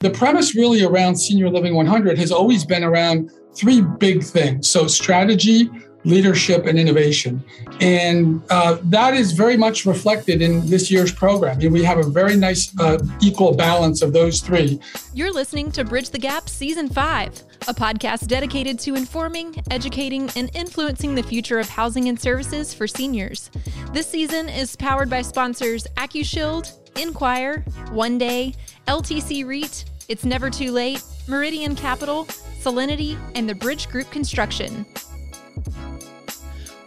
The premise really around Senior Living 100 has always been around three big things. So, strategy, leadership, and innovation. And uh, that is very much reflected in this year's program. We have a very nice uh, equal balance of those three. You're listening to Bridge the Gap Season 5, a podcast dedicated to informing, educating, and influencing the future of housing and services for seniors. This season is powered by sponsors AccuShield, Enquire, One Day, LTC REIT, It's Never Too Late, Meridian Capital, Solinity, and the Bridge Group Construction.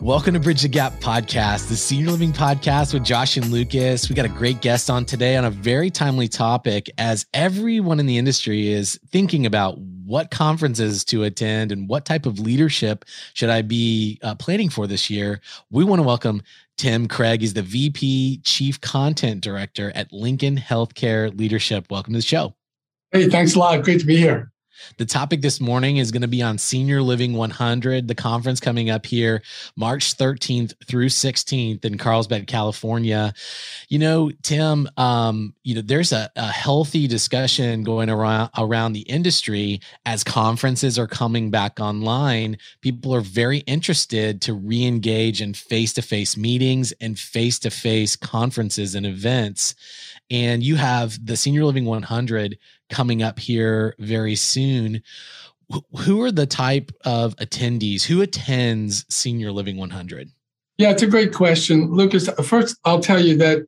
Welcome to Bridge the Gap podcast, the senior living podcast with Josh and Lucas. We got a great guest on today on a very timely topic as everyone in the industry is thinking about what conferences to attend and what type of leadership should I be uh, planning for this year. We want to welcome Tim Craig. He's the VP Chief Content Director at Lincoln Healthcare Leadership. Welcome to the show. Hey, thanks a lot. Great to be here. The topic this morning is going to be on Senior Living 100, the conference coming up here March 13th through 16th in Carlsbad, California. You know, Tim, um, you know, there's a, a healthy discussion going around around the industry as conferences are coming back online. People are very interested to re-engage in face-to-face meetings and face-to-face conferences and events. And you have the Senior Living 100 coming up here very soon. Who are the type of attendees? Who attends Senior Living 100? Yeah, it's a great question. Lucas, first, I'll tell you that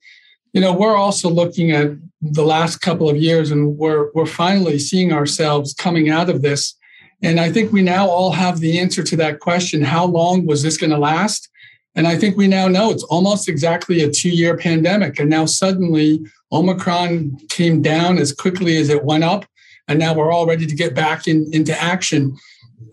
you know we're also looking at the last couple of years and we're we're finally seeing ourselves coming out of this and i think we now all have the answer to that question how long was this going to last and i think we now know it's almost exactly a 2 year pandemic and now suddenly Omicron came down as quickly as it went up, and now we're all ready to get back in, into action.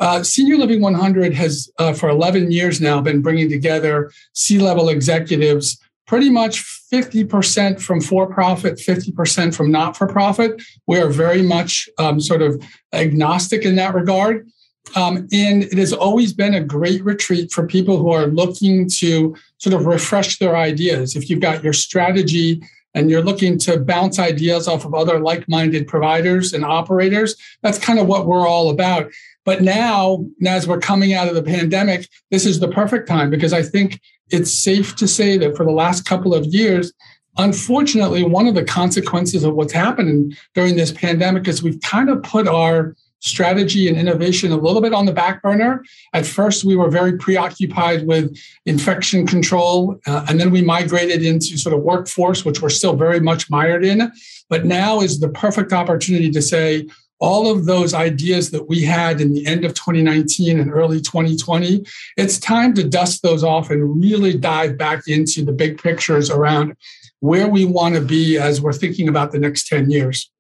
Uh, Senior Living 100 has, uh, for 11 years now, been bringing together C level executives, pretty much 50% from for profit, 50% from not for profit. We are very much um, sort of agnostic in that regard. Um, and it has always been a great retreat for people who are looking to sort of refresh their ideas. If you've got your strategy and you're looking to bounce ideas off of other like minded providers and operators, that's kind of what we're all about. But now, as we're coming out of the pandemic, this is the perfect time because I think it's safe to say that for the last couple of years, unfortunately, one of the consequences of what's happening during this pandemic is we've kind of put our strategy and innovation a little bit on the back burner. At first, we were very preoccupied with infection control, uh, and then we migrated into sort of workforce, which we're still very much mired in. But now is the perfect opportunity to say, all of those ideas that we had in the end of 2019 and early 2020, it's time to dust those off and really dive back into the big pictures around where we want to be as we're thinking about the next 10 years.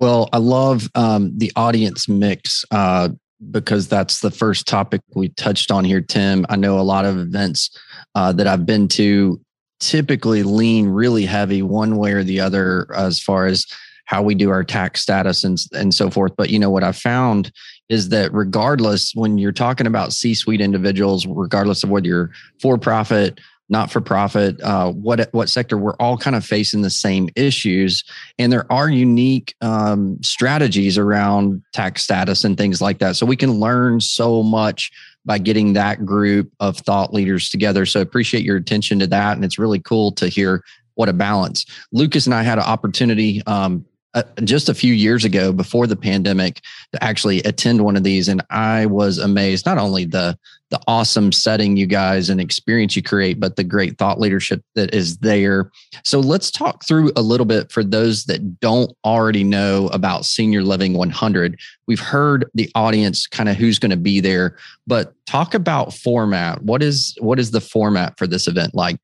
Well, I love um, the audience mix uh, because that's the first topic we touched on here, Tim. I know a lot of events uh, that I've been to typically lean really heavy one way or the other as far as how we do our tax status and, and so forth. But you know what I found is that regardless, when you're talking about C-suite individuals, regardless of whether you're for profit, not for profit, uh, what what sector, we're all kind of facing the same issues, and there are unique um, strategies around tax status and things like that. So we can learn so much by getting that group of thought leaders together. So appreciate your attention to that, and it's really cool to hear what a balance. Lucas and I had an opportunity um, uh, just a few years ago before the pandemic to actually attend one of these and i was amazed not only the the awesome setting you guys and experience you create but the great thought leadership that is there. So let's talk through a little bit for those that don't already know about senior living 100 we've heard the audience kind of who's going to be there but talk about format. What is what is the format for this event like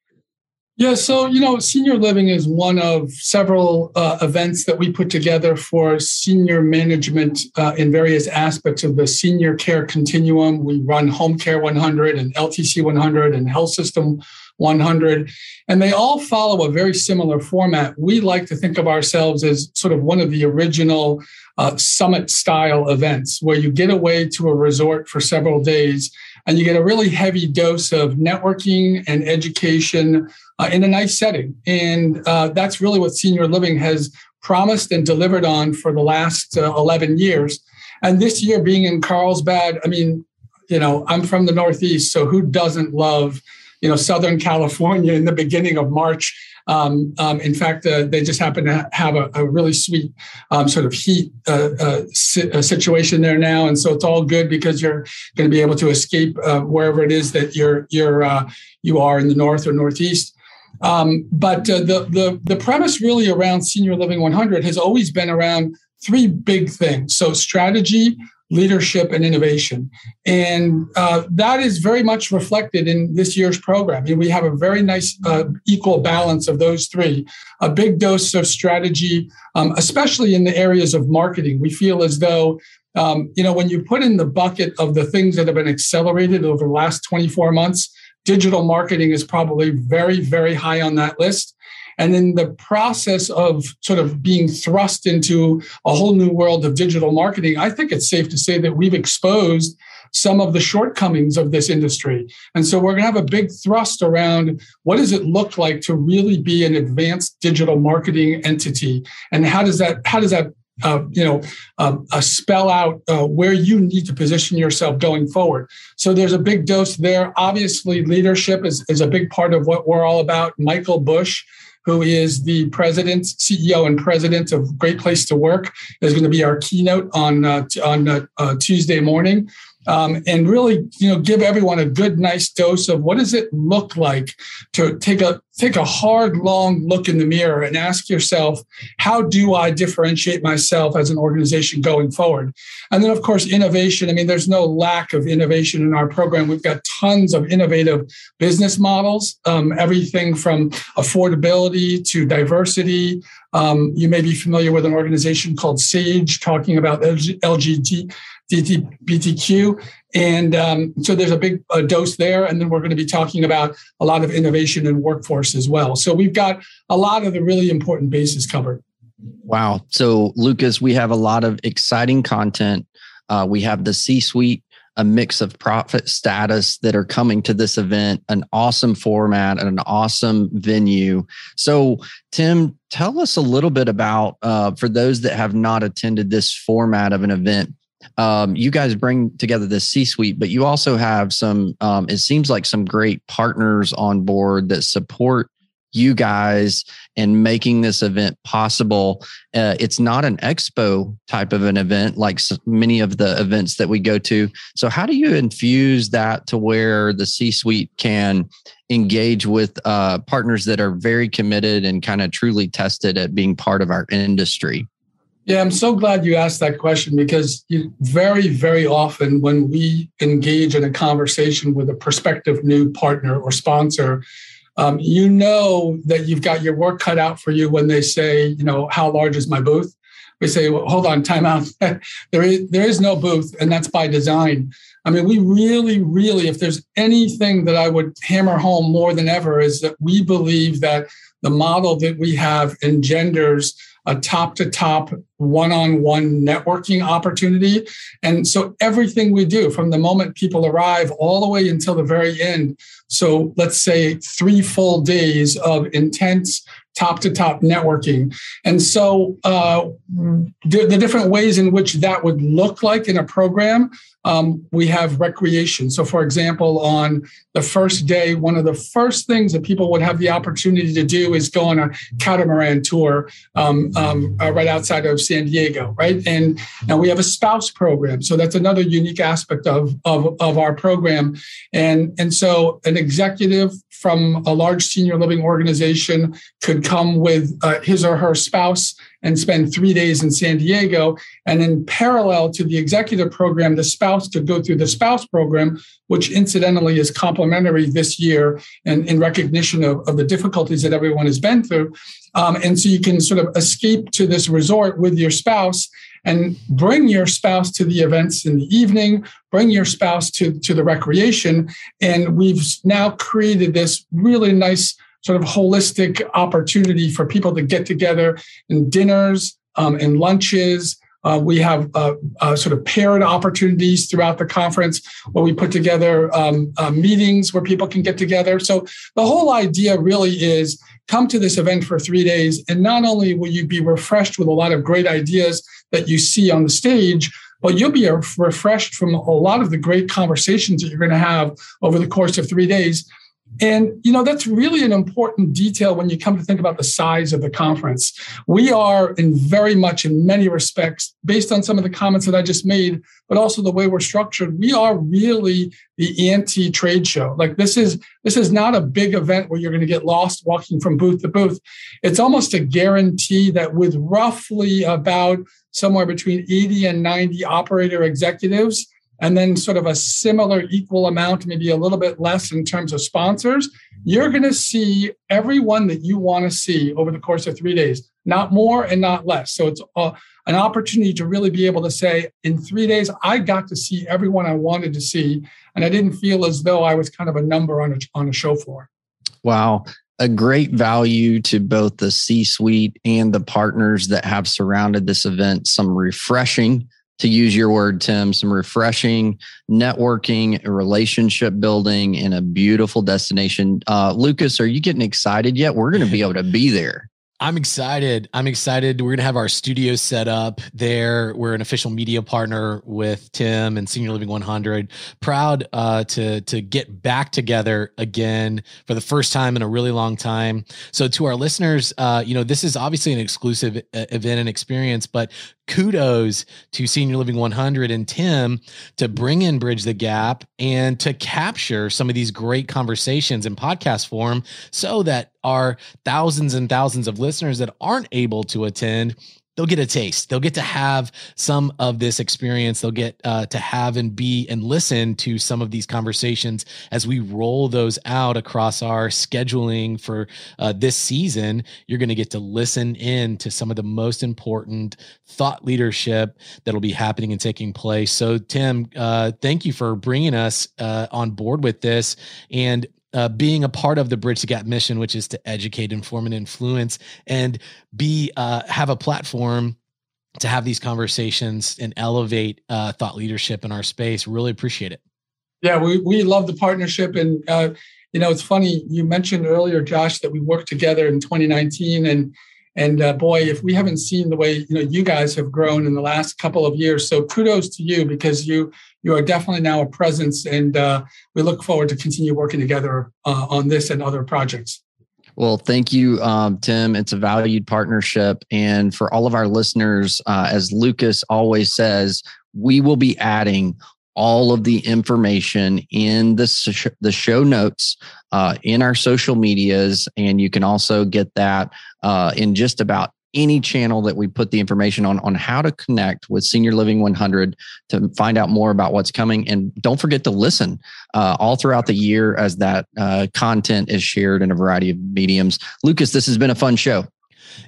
yeah, so you know, senior living is one of several uh, events that we put together for senior management uh, in various aspects of the senior care continuum. We run Home Care 100 and LTC 100 and Health System 100, and they all follow a very similar format. We like to think of ourselves as sort of one of the original uh, summit style events where you get away to a resort for several days and you get a really heavy dose of networking and education uh, in a nice setting. And uh, that's really what senior living has promised and delivered on for the last uh, 11 years. And this year being in Carlsbad, I mean, you know, I'm from the Northeast, so who doesn't love, you know, Southern California in the beginning of March? Um, um, in fact, uh, they just happen to have a, a really sweet um, sort of heat uh, uh, si- uh, situation there now, and so it's all good because you're going to be able to escape uh, wherever it is that you're you're uh, you are in the north or northeast. Um, but the the the premise really around Senior Living 100 has always been around three big things. So strategy, leadership and innovation. And uh, that is very much reflected in this year's program. We have a very nice uh, equal balance of those three a big dose of strategy, um, especially in the areas of marketing. We feel as though um, you know, when you put in the bucket of the things that have been accelerated over the last 24 months, digital marketing is probably very, very high on that list. And in the process of sort of being thrust into a whole new world of digital marketing, I think it's safe to say that we've exposed some of the shortcomings of this industry. And so we're going to have a big thrust around what does it look like to really be an advanced digital marketing entity and how does that how does that uh, you know, uh, uh, spell out uh, where you need to position yourself going forward. So there's a big dose there. Obviously, leadership is, is a big part of what we're all about. Michael Bush who is the president, CEO, and president of Great Place to Work, is going to be our keynote on uh, on uh, uh, Tuesday morning um, and really, you know, give everyone a good, nice dose of what does it look like to take a take a hard, long look in the mirror and ask yourself, how do I differentiate myself as an organization going forward? And then, of course, innovation. I mean, there's no lack of innovation in our program. We've got tons of innovative business models, um, everything from affordability to diversity. Um, you may be familiar with an organization called SAGE, talking about LGBT BTQ. And um, so there's a big uh, dose there. And then we're going to be talking about a lot of innovation and workforce as well. So we've got a lot of the really important bases covered. Wow. So, Lucas, we have a lot of exciting content. Uh, we have the C suite, a mix of profit status that are coming to this event, an awesome format and an awesome venue. So, Tim, tell us a little bit about, uh, for those that have not attended this format of an event, um, you guys bring together this C suite, but you also have some, um, it seems like some great partners on board that support you guys in making this event possible. Uh, it's not an expo type of an event like many of the events that we go to. So, how do you infuse that to where the C suite can engage with uh, partners that are very committed and kind of truly tested at being part of our industry? Yeah, I'm so glad you asked that question because you, very, very often when we engage in a conversation with a prospective new partner or sponsor, um, you know that you've got your work cut out for you when they say, you know, how large is my booth? We say, well, hold on, time out. there is there is no booth, and that's by design. I mean, we really, really, if there's anything that I would hammer home more than ever, is that we believe that the model that we have engenders a top to top one on one networking opportunity. And so everything we do from the moment people arrive all the way until the very end. So let's say three full days of intense top to top networking. And so uh, the, the, different ways in which that would look like in a program, um, we have recreation. So, for example, on the first day, one of the first things that people would have the opportunity to do is go on a catamaran tour um, um, uh, right outside of San Diego, right? And now we have a spouse program. So that's another unique aspect of, of, of our program. And, and so an executive from a large senior living organization could come with uh, his or her spouse and spend three days in San Diego. And in parallel to the executive program, the spouse could go through the spouse program, which incidentally is complimentary this year and in recognition of, of the difficulties that everyone has been through. Um, and so you can sort of escape to this resort with your spouse and bring your spouse to the events in the evening, bring your spouse to, to the recreation. And we've now created this really nice sort of holistic opportunity for people to get together in dinners um, and lunches. Uh, we have uh, uh, sort of paired opportunities throughout the conference where we put together um, uh, meetings where people can get together. So the whole idea really is come to this event for three days, and not only will you be refreshed with a lot of great ideas that you see on the stage, but you'll be refreshed from a lot of the great conversations that you're going to have over the course of three days and you know that's really an important detail when you come to think about the size of the conference. We are in very much in many respects based on some of the comments that I just made, but also the way we're structured, we are really the anti-trade show. Like this is this is not a big event where you're going to get lost walking from booth to booth. It's almost a guarantee that with roughly about somewhere between 80 and 90 operator executives and then sort of a similar equal amount, maybe a little bit less in terms of sponsors, you're going to see everyone that you want to see over the course of three days, not more and not less. So it's a, an opportunity to really be able to say, in three days, I got to see everyone I wanted to see. And I didn't feel as though I was kind of a number on a, on a show floor. Wow a great value to both the C suite and the partners that have surrounded this event. Some refreshing to use your word, Tim, some refreshing networking, relationship building, and a beautiful destination. Uh, Lucas, are you getting excited yet? We're going to be able to be there. I'm excited. I'm excited. We're going to have our studio set up there. We're an official media partner with Tim and Senior Living 100. Proud uh, to to get back together again for the first time in a really long time. So to our listeners, uh, you know, this is obviously an exclusive uh, event and experience, but kudos to Senior Living 100 and Tim to bring in Bridge the Gap and to capture some of these great conversations in podcast form so that our thousands and thousands of listeners that aren't able to attend they'll get a taste. They'll get to have some of this experience. They'll get uh, to have and be and listen to some of these conversations as we roll those out across our scheduling for uh, this season. You're going to get to listen in to some of the most important thought leadership that'll be happening and taking place. So, Tim, uh, thank you for bringing us uh, on board with this. And uh, being a part of the Bridge the Gap mission, which is to educate, inform, and influence, and be uh, have a platform to have these conversations and elevate uh, thought leadership in our space. Really appreciate it. Yeah, we we love the partnership, and uh, you know it's funny you mentioned earlier, Josh, that we worked together in 2019, and and uh, boy, if we haven't seen the way you know you guys have grown in the last couple of years, so kudos to you because you you are definitely now a presence, and uh, we look forward to continue working together uh, on this and other projects. Well, thank you, um, Tim. It's a valued partnership, and for all of our listeners, uh, as Lucas always says, we will be adding all of the information in the, sh- the show notes uh, in our social medias. And you can also get that uh, in just about any channel that we put the information on on how to connect with senior living 100 to find out more about what's coming. And don't forget to listen uh, all throughout the year as that uh, content is shared in a variety of mediums. Lucas this has been a fun show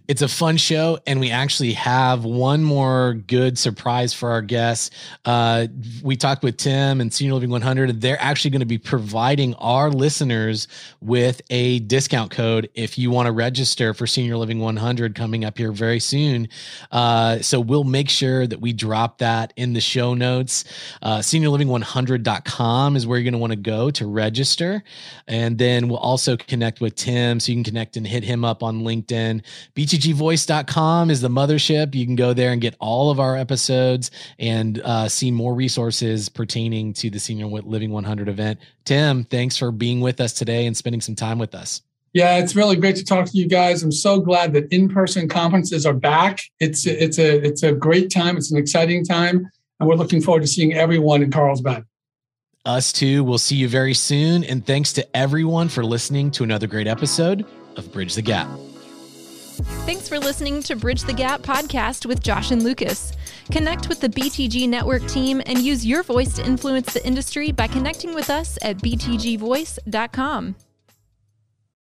it's a fun show, and we actually have one more good surprise for our guests. Uh, we talked with Tim and Senior Living 100. They're actually going to be providing our listeners with a discount code if you want to register for Senior Living 100 coming up here very soon. Uh, so we'll make sure that we drop that in the show notes. Uh, SeniorLiving100.com is where you're going to want to go to register. And then we'll also connect with Tim so you can connect and hit him up on LinkedIn btgvoice.com is the mothership. You can go there and get all of our episodes and uh, see more resources pertaining to the Senior Living 100 event. Tim, thanks for being with us today and spending some time with us. Yeah, it's really great to talk to you guys. I'm so glad that in-person conferences are back. It's it's a it's a great time. It's an exciting time, and we're looking forward to seeing everyone in Carlsbad. Us too. We'll see you very soon. And thanks to everyone for listening to another great episode of Bridge the Gap. Thanks for listening to Bridge the Gap podcast with Josh and Lucas. Connect with the BTG Network team and use your voice to influence the industry by connecting with us at btgvoice.com.